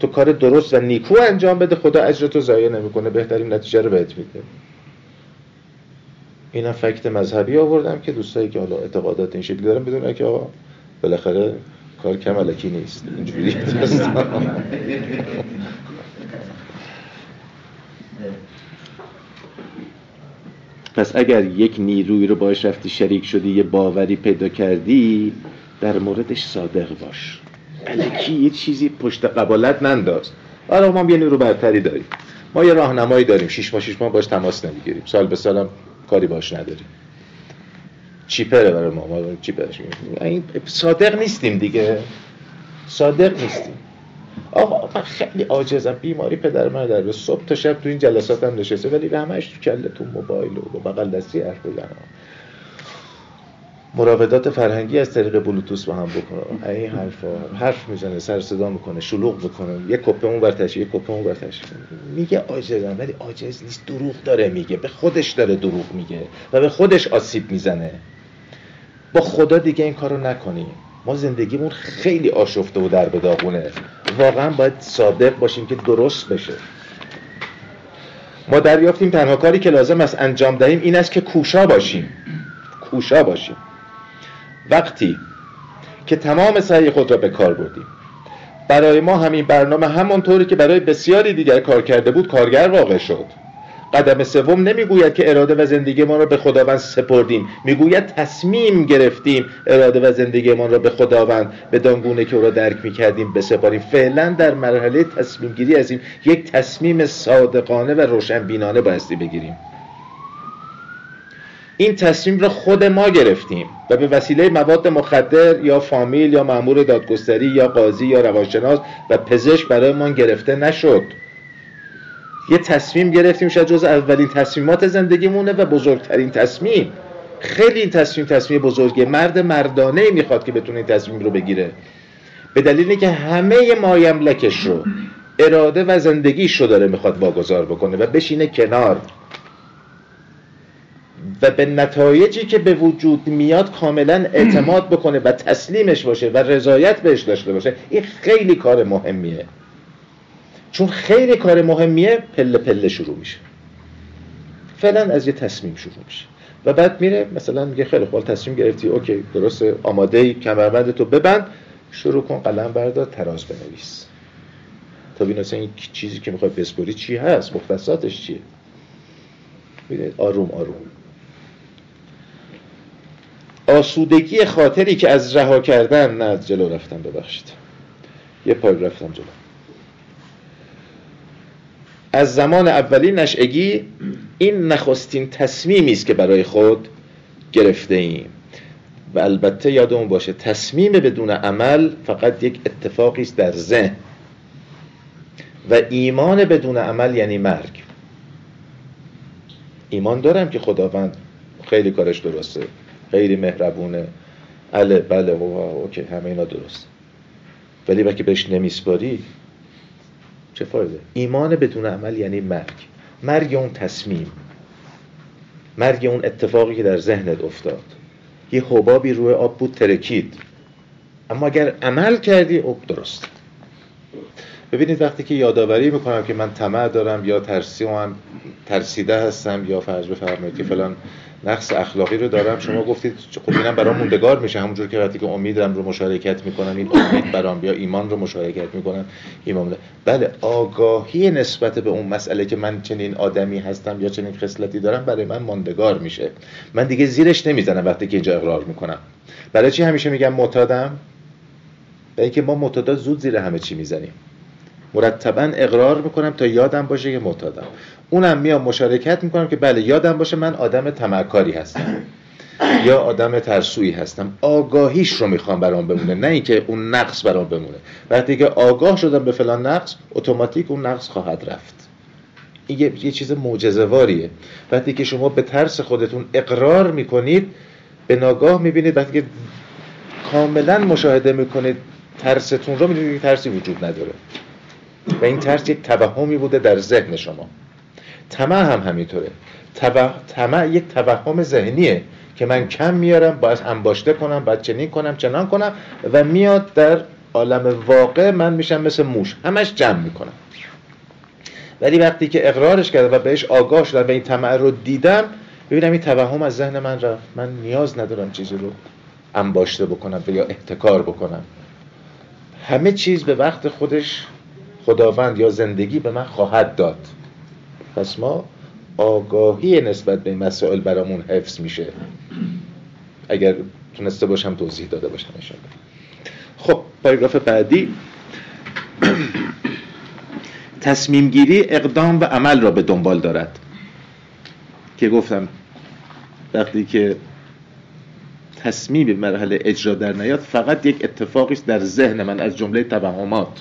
Speaker 1: تو کار درست و نیکو انجام بده خدا اجر تو ضایع نمی‌کنه. بهترین نتیجه رو بهت میده. اینا فکت مذهبی آوردم که دوستایی که حالا اعتقادات این شکلی دارن بدونن که آقا بالاخره کار کمالکی نیست. اینجوری. پس اگر یک نیروی رو باش رفتی شریک شدی یه باوری پیدا کردی در موردش صادق باش. الکی یه چیزی پشت قبالت ننداز. آره ما یه نیرو برتری داریم. ما یه راهنمایی داریم. شش ماه شش ماه باش تماس نمی‌گیریم. سال به سالم کاری باش نداریم. چیپره برای ما ما چیپرش این صادق نیستیم دیگه. صادق نیستیم. آقا من خیلی عاجزم. بیماری پدر من در صبح تا شب تو این جلسات هم نشسته ولی همش تو کله تو موبایل و بغل دستی حرف بزنم. مراودات فرهنگی از طریق بلوتوس با هم بکنه این حرفا حرف می‌زنه سر صدا می‌کنه شلوغ بکنه. یه کپه اون برتش یه کپه اون برتش میگه عاجزم ولی عاجز نیست دروغ داره میگه. به خودش داره دروغ میگه و به خودش آسیب می‌زنه. با خدا دیگه این کارو نکنیم. ما زندگیمون خیلی آشفته و در بداغونه واقعا باید صادق باشیم که درست بشه. ما دریافتیم تنها کاری که لازم است انجام دهیم این است که کوشا باشیم. کوشا باشیم. وقتی که تمام سعی خود را به کار بردیم. برای ما همین برنامه همانطوری که برای بسیاری دیگر کار کرده بود کارگر واقع شد. قدم سوم نمی‌گوید که اراده و زندگی ما را به خداوند سپردیم. می‌گوید تصمیم گرفتیم اراده و زندگی ما را به خداوند به دانگونه که او را درک می‌کردیم بسپاریم. فعلا در مرحله تصمیم گیری از یک تصمیم صادقانه و روشنبینانه بایستی بگیریم. این تصمیم را خود ما گرفتیم و به وسیله مواد مخدر یا فامیل یا مأمور دادگستری یا قاضی یا روانشناس و پزشک برای ما گرفته نشد. یه تصمیم گرفتیم شاید جز اولین تصمیمات زندگیمونه و بزرگترین تصمیم. خیلی این تصمیم تصمیم بزرگه مرد مردانه می‌خواد که بتونه این تصمیم رو بگیره. به دلیلی که همه مایملکش رو اراده و زندگیش رو داره می‌خواد واگذار بکنه و بشینه کنار. و به نتایجی که به وجود میاد کاملا اعتماد بکنه و تسلیمش باشه و رضایت بهش داشته باشه. این خیلی کار مهمیه. چون خیلی کار مهمیه پله پله شروع میشه. فعلا از یه تصمیم شروع میشه. و بعد میره مثلا میگه خیلی خوب تصمیم گرفتی اوکی درست آماده ای کمربند تو ببند شروع کن قلم بردار تراز بنویس. تا ببین این چیزی که می‌خوای بسپری چی هست مختصاتش چیه؟ آروم آروم. آسودگی خاطری که از رها کردن نه از جلو رفتم ببخشید. یه پای رفتم جلو. از زمان اولین نشعگی این نخستین تصمیمی است که برای خود گرفته ایم. و البته یادمون باشه تصمیم بدون عمل فقط یک اتفاقی است در ذهن. و ایمان بدون عمل یعنی مرگ. ایمان دارم که خداوند خیلی کارش درسته. خیلی مهربونه. اله بله اوکی همه اینا درسته. ولی وقتی بهش نمیسپاری چه فایده ایمان بدون عمل یعنی مرگ. مرگ اون تصمیم. مرگ اون اتفاقی که در ذهنت افتاد. یه حبابی روی آب بود ترکید. اما اگر عمل کردی او درست. ببینید وقتی که یادآوری می‌کنم که من طمع دارم یا ترسی ترسیده هستم یا فرض بفرمایید که فلان نقص اخلاقی رو دارم شما گفتید خب اینم برام موندگار میشه. همونجور که وقتی که امیدم رو مشارکت می‌کنم این امید برام یا ایمان رو مشارکت می‌کنم ایمان بله آگاهی نسبت به اون مسئله که من چنین آدمی هستم یا چنین خصلتی دارم برای من ماندگار میشه. من دیگه زیرش نمی‌زنم وقتی که اینجا اقرار می‌کنم. برای چی همیشه میگم معتادم؟ به اینکه ما معتادا زود زیر همه چی می‌زنیم. مرتبا اقرار می‌کنم تا یادم باشه که معتادم. اونم میام مشارکت می‌کنم که بله یادم باشه من آدم تمکاری هستم. یا آدم ترسویی هستم. آگاهیش رو می‌خوام برام بمونه نه اینکه اون نقص برام بمونه. وقتی که آگاه شدم به فلان نقص اتوماتیک اون نقص خواهد رفت. این یه, یه چیز واریه وقتی که شما به ترس خودتون اقرار می‌کنید به ناگاه می‌بینید وقتی که کاملا مشاهده می‌کنید ترستون رو می‌دونید که ترسی وجود نداره. و این ترس یک توهمی بوده در ذهن شما. طمع هم همینطوره. طمع یک توهم ذهنیه که من کم میارم باید انباشته کنم باید چنین کنم چنان کنم و میاد در عالم واقع من میشم مثل موش. همش جمع می‌کنم. ولی وقتی که اقرارش کردم و بهش آگاه شدم و این طمع رو دیدم ببینم این توهم از ذهن من رفت. من نیاز ندارم چیزی رو انباشته بکنم و یا احتکار بکنم. همه چیز به وقت خودش خداوند یا زندگی به من خواهد داد. پس ما آگاهی نسبت به این مسائل برامون حفظ میشه. اگر تونسته باشم توضیح داده باشم اشاره خب پاراگراف بعدی. تصمیم گیری اقدام و عمل را به دنبال دارد. که گفتم وقتی که تصمیم مرحله اجرا در نیاد فقط یک اتفاقی در ذهن من از جمله توهمات.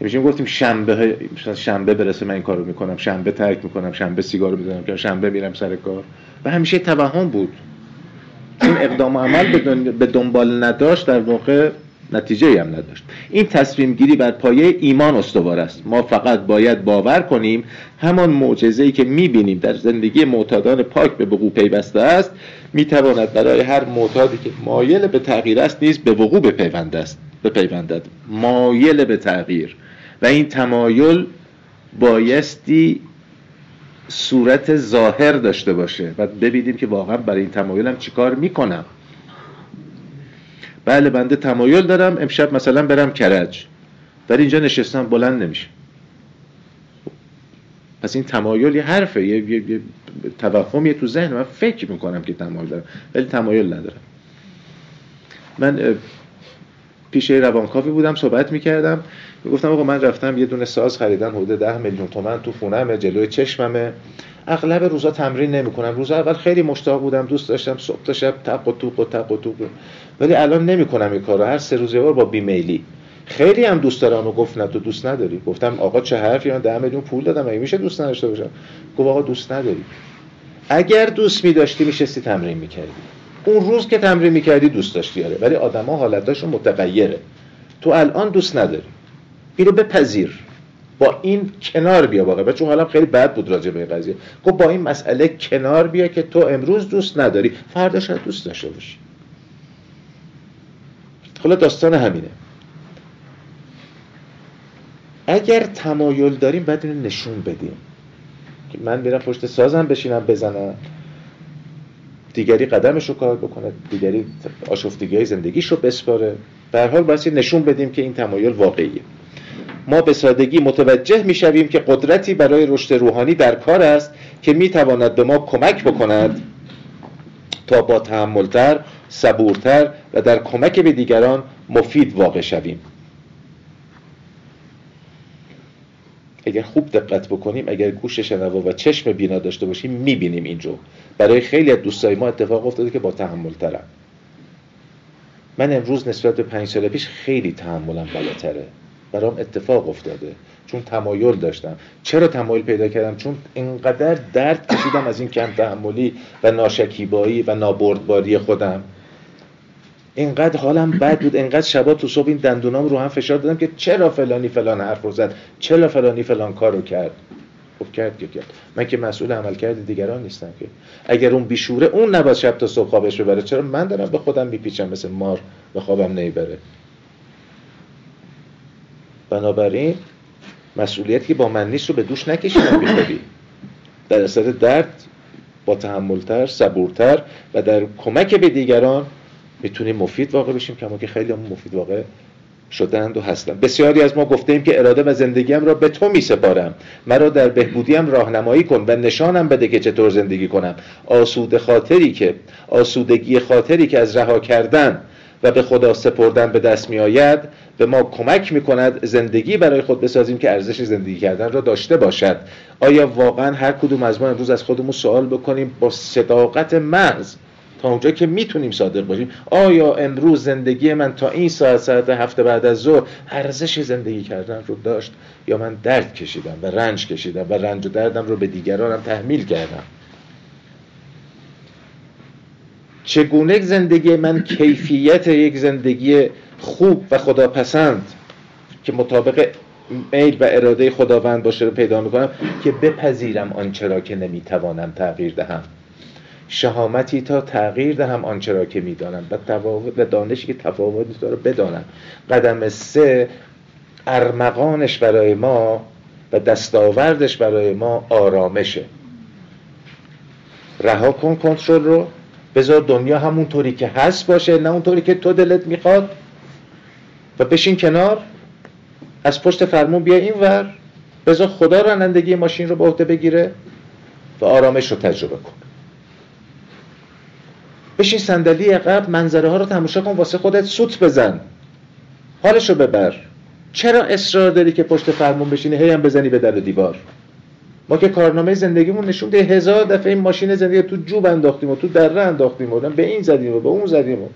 Speaker 1: میشه گفتیم شنبه شنبه برسه من این کارو می‌کنم شنبه ترک می‌کنم شنبه سیگارو می‌زنم که شنبه میرم سر کار. و همیشه توهم بود. چون اقدام و عمل به دنبال نداشت در واقع نتیجه هم نداشت. این تصمیم گیری بر پایه ایمان استوار است. ما فقط باید باور کنیم همان معجزه ای که می‌بینیم در زندگی معتادان پاک به وقوع پیوسته است می‌تواند برای هر معتادی که مایل به تغییر است نیز به وقوع بپیوند است بپیوندد. مایل به تغییر. و این تمایل بایستی صورت ظاهر داشته باشه. و ببینیم که واقعا برای این تمایلم چیکار می‌کنم. بله بنده تمایل دارم. امشب مثلا برم کرج. در اینجا نشستم بلند نمیشه پس این تمایل یه حرفه یه, یه،, یه توهمیه تو ذهن. من فکر می‌کنم که تمایل دارم ولی تمایل ندارم. من پیش روانکاوی بودم صحبت می‌کردم. گفتم آقا من رفتم یه دونه ساز خریدم حدود ده میلیون تومن تو خونمه جلوی چشممه. اغلب روزا تمرین نمی‌کنم. روزا اول خیلی مشتاق بودم دوست داشتم صبح تا شب تق و توق و تق و توق. ولی الان نمی‌کنم این کارو. هر سه روز یه بار با بیمیلی. خیلی هم دوست دارم. و گفت نه تو دوست نداری. گفتم آقا چه حرفی؟ من ده میلیون پول دادم. مگه میشه دوست نداشته باشم؟ گفت آقا دوست نداری. اگر دوست میداشتی میشستی تمرین می‌کردی. اون روز که تمرین می‌کردی دوست داشتی. آره. ولی آدما حالتاشون متغیره. تو الان دوست نداری. اینو بپذیر. با این کنار بیا واقعا. چون حالا خیلی بد بود راجع به قضیه. گفت با این مسئله کنار بیا که تو امروز دوست نداری. فردا شاید دوست داشته باشی. حالا داستان همینه. اگر تمایل داریم باید اینو نشون بدیم. من میرم پشت سازم بشینم بزنم. دیگری قدمش رو کار بکنه دیگری آشفتگی های زندگیش رو بسپاره. به حال باید نشون بدیم که این تمایل واقعیه. ما به سادگی متوجه می‌شویم که قدرتی برای رشد روحانی در کار است که می‌تواند به ما کمک بکند تا با تحملتر صبورتر و در کمک به دیگران مفید واقع شویم. اگر خوب دقت بکنیم اگر گوش شنوا و چشم بینا داشته باشیم می‌بینیم این رو. برای خیلی از دوستای ما اتفاق افتاده که با تحمل ترم من امروز نسبت به پنج سال پیش خیلی تحملم بالاتره. برام اتفاق افتاده. چون تمایل داشتم. چرا تمایل پیدا کردم؟ چون اینقدر درد کشیدم از این کم تحملی و ناشکیبایی و نابردباری خودم. اینقدر حالم بد بود اینقدر شبا تو صبح این دندونام رو هم فشار دادم که چرا فلانی فلان حرف رو زد؟ چرا فلانی فلان کار رو کرد؟ خب کرد که کرد. من که مسئول عمل کرد دیگران نیستم که. اگر اون بیشوره اون نباید شب تا صبح خوابش ببره. چرا من دارم به خودم میپیچم مثل مار به خوابم نمی‌بره بنابراین مسئولیتی که با من نیست رو به دوش نکشیدم بیخودی در اثر درد با تحملتر صبورتر و در کمک به دیگران می‌تونیم مفید واقع بشیم کما که خیلی هم مفید واقع شدند و هستند. بسیاری از ما گفته ایم که اراده و زندگیم را به تو می سپارم مرا در بهبودیم راهنمایی کن و نشانم بده که چطور زندگی کنم. آسوده خاطری که آسودگی خاطری که از رها کردن و به خدا سپردن به دست می آید به ما کمک می کند زندگی برای خود بسازیم که ارزش زندگی کردن را داشته باشد. آیا واقعا هر کدوم از ما امروز از خودمون سوال بکنیم با صداقت محض تا اونجا که می‌تونیم صادق باشیم؟ آیا امروز زندگی من تا این ساعت ساعت هفته بعد از ظهر ارزش زندگی کردن رو داشت یا من درد کشیدم و رنج کشیدم و رنج و دردم رو به دیگرانم تحمیل کردم؟ چگونه زندگی من کیفیت یک زندگی خوب و خداپسند که مطابق میل و اراده خداوند باشه رو پیدا می‌کنم که بپذیرم آنچه را که نمی‌توانم تغییر دهم. شهامتی تا تغییر دهم آنچه را که می‌دانم و تفاوت و دانشی که تفاوتی داره بدانم. قدم سه ارمغانش برای ما و دستاوردش برای ما آرامشه. رها کن کنترل رو. بذار دنیا همونطوری که هست باشه نه اونطوری که تو دلت می‌خواد. و بشین کنار. از پشت فرمون بیا این ور بذار خدا رانندگی ماشین رو به عهده بگیره و آرامش رو تجربه کن. بشین صندلی عقب منظره ها رو تماشا کن واسه خودت سوت بزن. حالش رو ببر. چرا اصرار داری که پشت فرمون بشینی؟ هی هم بزنی به در و دیوار. ما که کارنامه زندگیمون نشون ده هزار دفعه این ماشین زندگی تو جوب انداختیم و تو دره انداختیم و به این زدیم و به اون زدیم و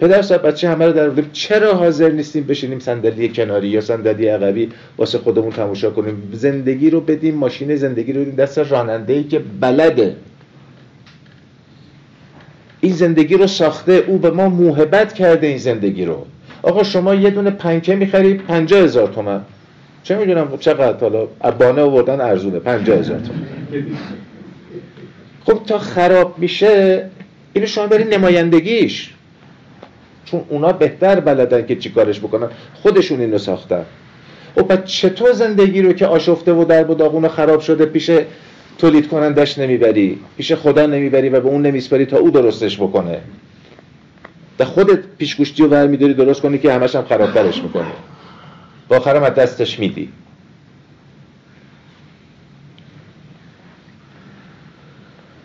Speaker 1: پدر صاحب بچه همه رو در چرا حاضر نیستیم بشینیم صندلی کناری یا صندلی عقبی واسه خودمون تماشا کنیم؟ زندگی رو بدیم ماشین زندگی رو بدیم. دست راننده ای که بلده. این زندگی رو ساخته. او به ما موهبت کرده این زندگی رو. آقا شما یه دونه پنکه می‌خری پنجا هزار تومن. چه می‌دونم چقدر حالا؟ ابانه آوردن ارزونه پنجا هزار تومن خب تا خراب میشه اینو شما برید نمایندگیش. چون اونا بهتر بلدن که چیکارش بکنن. خودشون اینو ساختن. و خب بعد چطور زندگی رو که آشفته و در و خراب شده پیش تولید کنندش نمی‌بری؟ پیش خدا نمی‌بری و به اون نمیسپری تا او درستش بکنه. در خودت پیشگوشتی رو برمیداری درست کنی که همش هم خرابترش می‌کنه با آخرم از دستش میدی.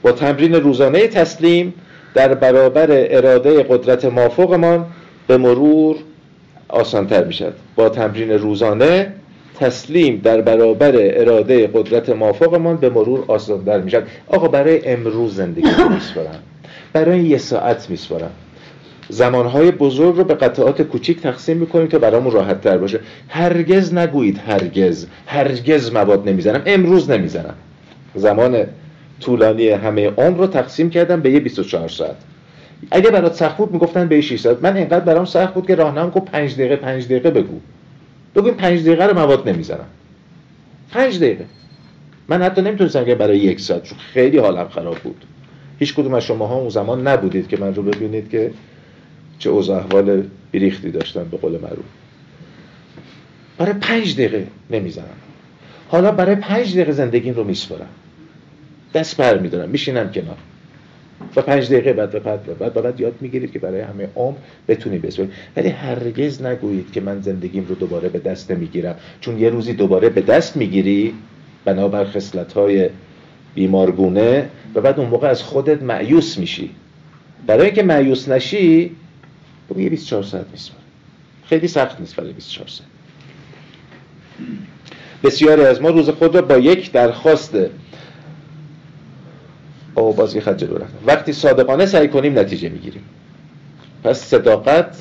Speaker 1: با تمرین روزانه تسلیم در برابر اراده قدرت مافوقمان به مرور آسانتر می‌شد با تمرین روزانه تسلیم در برابر اراده قدرت موافقمان به مرور آسان می‌شد آقا برای امروز زندگی میسپارم. برای یه ساعت میسپارم. زمانهای بزرگ رو به قطعات کوچیک تقسیم می‌کنیم که برامون راحت تر باشه. هرگز نگویید هرگز. هرگز مواد نمی‌زنم. امروز نمی‌زنم. زمان طولانی همه عمر رو تقسیم کردم به یه 24 ساعت. اگه برات سخت بود می‌گفتن به 6 ساعت. من اینقدر برام سخت بود که راهنما گفت 5 دقیقه 5 دقیقه بگو. بگو این پنج دقیقه رو مواد نمی‌زنم. پنج دقیقه. من حتی نمی‌تونستم که برای یک ساعت چون خیلی حالم خراب بود. هیچ کدوم از شما ها اون زمان نبودید که من رو ببینید که چه اوضاع احوال بریختی داشتم به قول معروف. برای پنج دقیقه نمی‌زنم حالا برای پنج دقیقه زندگیم رو میسپرم دست بر میدارم میشینم کنار. و پنج دقیقه بعد و بعد و بعد, و بعد یاد می‌گیرید که برای همه عمر بتونید بسپرید. ولی هرگز نگویید که من زندگیم رو دوباره به دست نمی‌گیرم. چون یه روزی دوباره به دست می‌گیری بنابر خصلت های بیمارگونه و بعد اون موقع از خودت معیوس میشی. برای اینکه معیوس نشی خب یه 24 ساعت نیست. خیلی سخت نیست برای 24 ساعت. بسیاری از ما روز خود را با یک درخواست او بازی خط جلو رفتم. وقتی صادقانه سعی کنیم نتیجه می‌گیریم. پس صداقت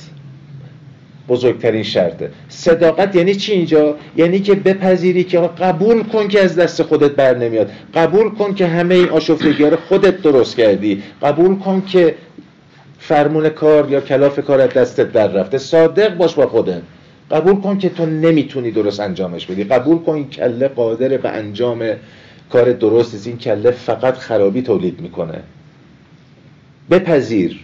Speaker 1: بزرگترین شرطه. صداقت یعنی چی اینجا؟ یعنی که بپذیری که قبول کن که از دست خودت بر نمیاد. قبول کن که همه این آشفتگی رو خودت درست کردی. قبول کن که فرمون کار یا کلاف کار از دستت در رفته. صادق باش با خودت. قبول کن که تو نمی‌تونی درست انجامش بدی. قبول کن این کله قادر به انجام کار درست از این کله فقط خرابی تولید می‌کنه. بپذیر.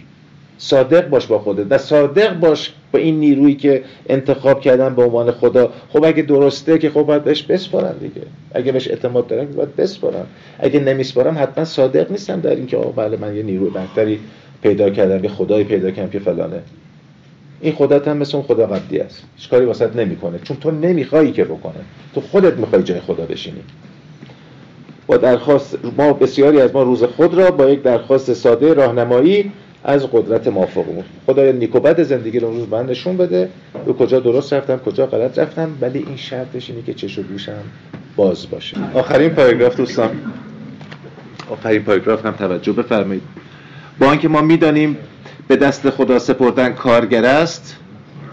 Speaker 1: صادق باش با خودت. و صادق باش با این نیرویی که انتخاب کردن به عنوان خدا. خب اگه درسته که خب باید بهش بسپارن دیگه. اگه بهش اعتماد دارم باید بسپارم اگه نمیسپارم حتما صادق نیستم در اینکه آقا بله من یه نیروی بهتری پیدا کردم یه خدایی پیدا کردم که فلانه. این خودت هم مثل اون خدا قبلی است. هیچ کاری واسط نمی‌کنه. چون تو نمی‌خوای که بکنه. تو خودت می‌خوای جای خدا بشینی. با درخواست ما بسیاری از ما روز خود را با یک درخواست ساده راهنمایی از قدرت موافقمون خدای نیکوبت زندگی رو روز من نشون بده. به کجا درست رفتم کجا غلط رفتم ولی این شرطش اینه که چش گوشم باز باشه. آخرین پاراگراف دوستان. آخرین پاراگراف هم توجه بفرمایید. با اینکه ما می‌دانیم به دست خدا سپردن کارگر است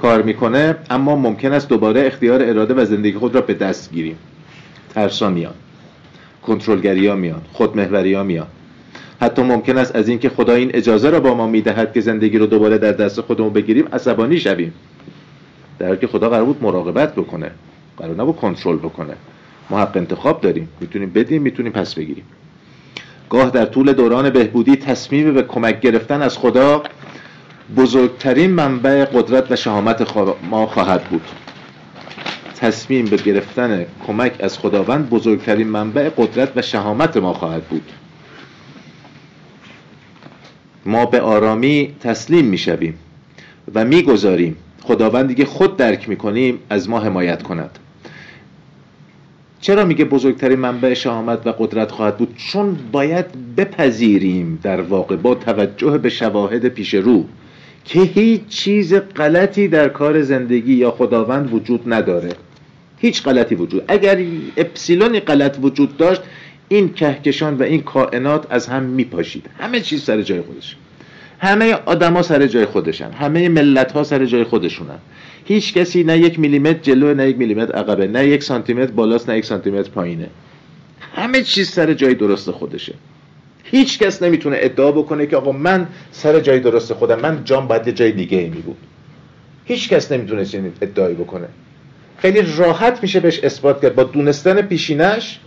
Speaker 1: کار می‌کنه اما ممکن است دوباره اختیار اراده و زندگی خود را به دست گیریم. ترسا میان کنترلگری ها میان خودمهوری ها میان. حتی ممکن است از اینکه خدا این اجازه را با ما می‌دهد که زندگی رو دوباره در دست خودمون بگیریم عصبانی شویم. در که خدا قرار بود مراقبت بکنه قرار نبود کنترل بکنه. ما حق انتخاب داریم می‌تونیم بدیم می‌تونیم پس بگیریم. گاه در طول دوران بهبودی تصمیم به کمک گرفتن از خدا بزرگترین منبع قدرت و شهامت ما خواهد بود. تصمیم به گرفتن کمک از خداوند بزرگترین منبع قدرت و شهامت ما خواهد بود. ما به آرامی تسلیم می‌شویم و می‌گذاریم خداوندی که خود درک می‌کنیم از ما حمایت کند. چرا میگه بزرگترین منبع شهامت و قدرت خواهد بود؟ چون باید بپذیریم در واقع با توجه به شواهد پیش رو که هیچ چیز غلطی در کار زندگی یا خداوند وجود نداره. هیچ غلطی وجود. اگر اپسیلونی غلط وجود داشت این کهکشان و این کائنات از هم میپاشید. همه چیز سر جای خودش. همه آدما سر جای خودشن. همه ملت ها سر جای خودشونن. هیچ کسی نه یک میلیمتر جلو نه یک میلیمتر عقبه نه یک سانتیمتر بالاست نه یک سانتیمتر پایینه. همه چیز سر جای درست خودشه. هیچ کس نمی‌تونه ادعا بکنه که آقا من سر جای درست خودم من جام باید جای دیگه می بود هیچ کس نمی‌تونه چنین ادعایی بکنه. خیلی راحت میشه بهش اثبات کرد. با دونستن پیشینش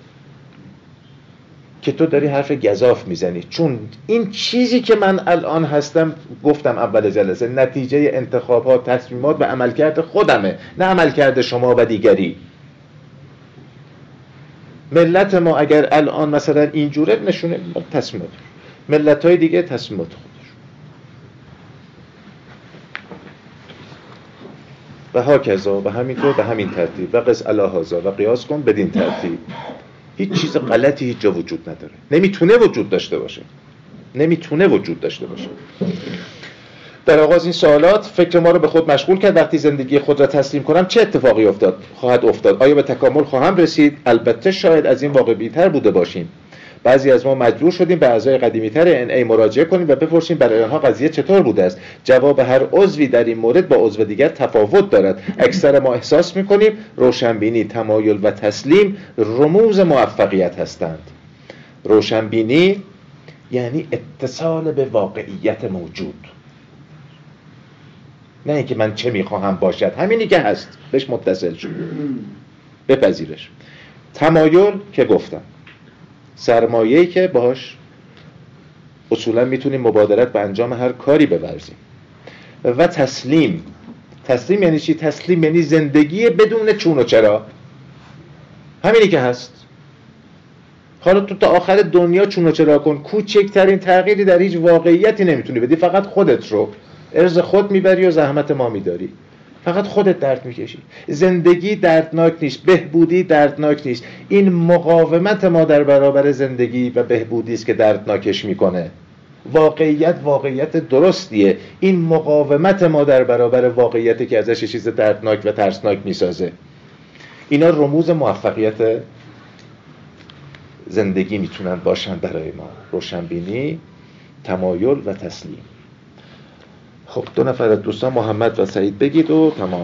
Speaker 1: که تو داری حرف گذاف می‌زنی. چون این چیزی که من الان هستم گفتم اول جلسه نتیجه انتخاب ها تصمیمات و عملکرد خودمه. نه عملکرد شما و دیگری. ملت ما اگر الان مثلا اینجوره نشونه تصمیمات. ملت های دیگه تصمیمات خودش و ها کذا و همینطور به همین ترتیب. و قص الهازا و قیاس کن بدین ترتیب. هیچ چیز غلطی هیچ جا وجود نداره. نمی‌تونه وجود داشته باشه. نمی‌تونه وجود داشته باشه. در آغاز این سوالات فکر ما رو به خود مشغول کرد. وقتی زندگی خود را تسلیم کنم چه اتفاقی افتاد؟ خواهد افتاد. آیا به تکامل خواهم رسید؟ البته شاید از این واقع بیتر بوده باشیم. بعضی از ما مجبور شدیم به اعضای قدیمیتر ای مراجعه کنیم و بپرسیم برای آنها قضیه چطور بوده است. جواب هر عضوی در این مورد با عضو دیگر تفاوت دارد. اکثر ما احساس می‌کنیم روشنبینی تمایل و تسلیم رموز موفقیت هستند. روشنبینی یعنی اتصال به واقعیت موجود. نه اینکه من چه می‌خواهم باشد. همینی که هست. بهش متصل شد بپذیرش. تمایل که گفتم. سرمایه‌ای که باش اصولا می‌تونیم مبادرت به انجام هر کاری بورزیم. و تسلیم. تسلیم یعنی چی؟ تسلیم یعنی زندگی بدون چون و چرا. همینی که هست. حالا تو تا آخر دنیا چون و چرا کن. کوچکترین تغییری در هیچ واقعیتی نمی‌تونی بدی. فقط خودت رو. ارز خود می‌بری و زحمت ما میداری. فقط خودت درد می‌کشی. زندگی دردناک نیست بهبودی دردناک نیست. این مقاومت ما در برابر زندگی و بهبودی است که دردناکش می‌کنه. واقعیت واقعیت درستیه. این مقاومت ما در برابر واقعیتی که ازش چیز دردناک و ترسناک می‌سازه. اینا رموز موفقیت زندگی می‌تونن باشن برای ما. روشنبینی تمایل و تسلیم. خب دو نفر از دوستان محمد و سعید بگید و تمام.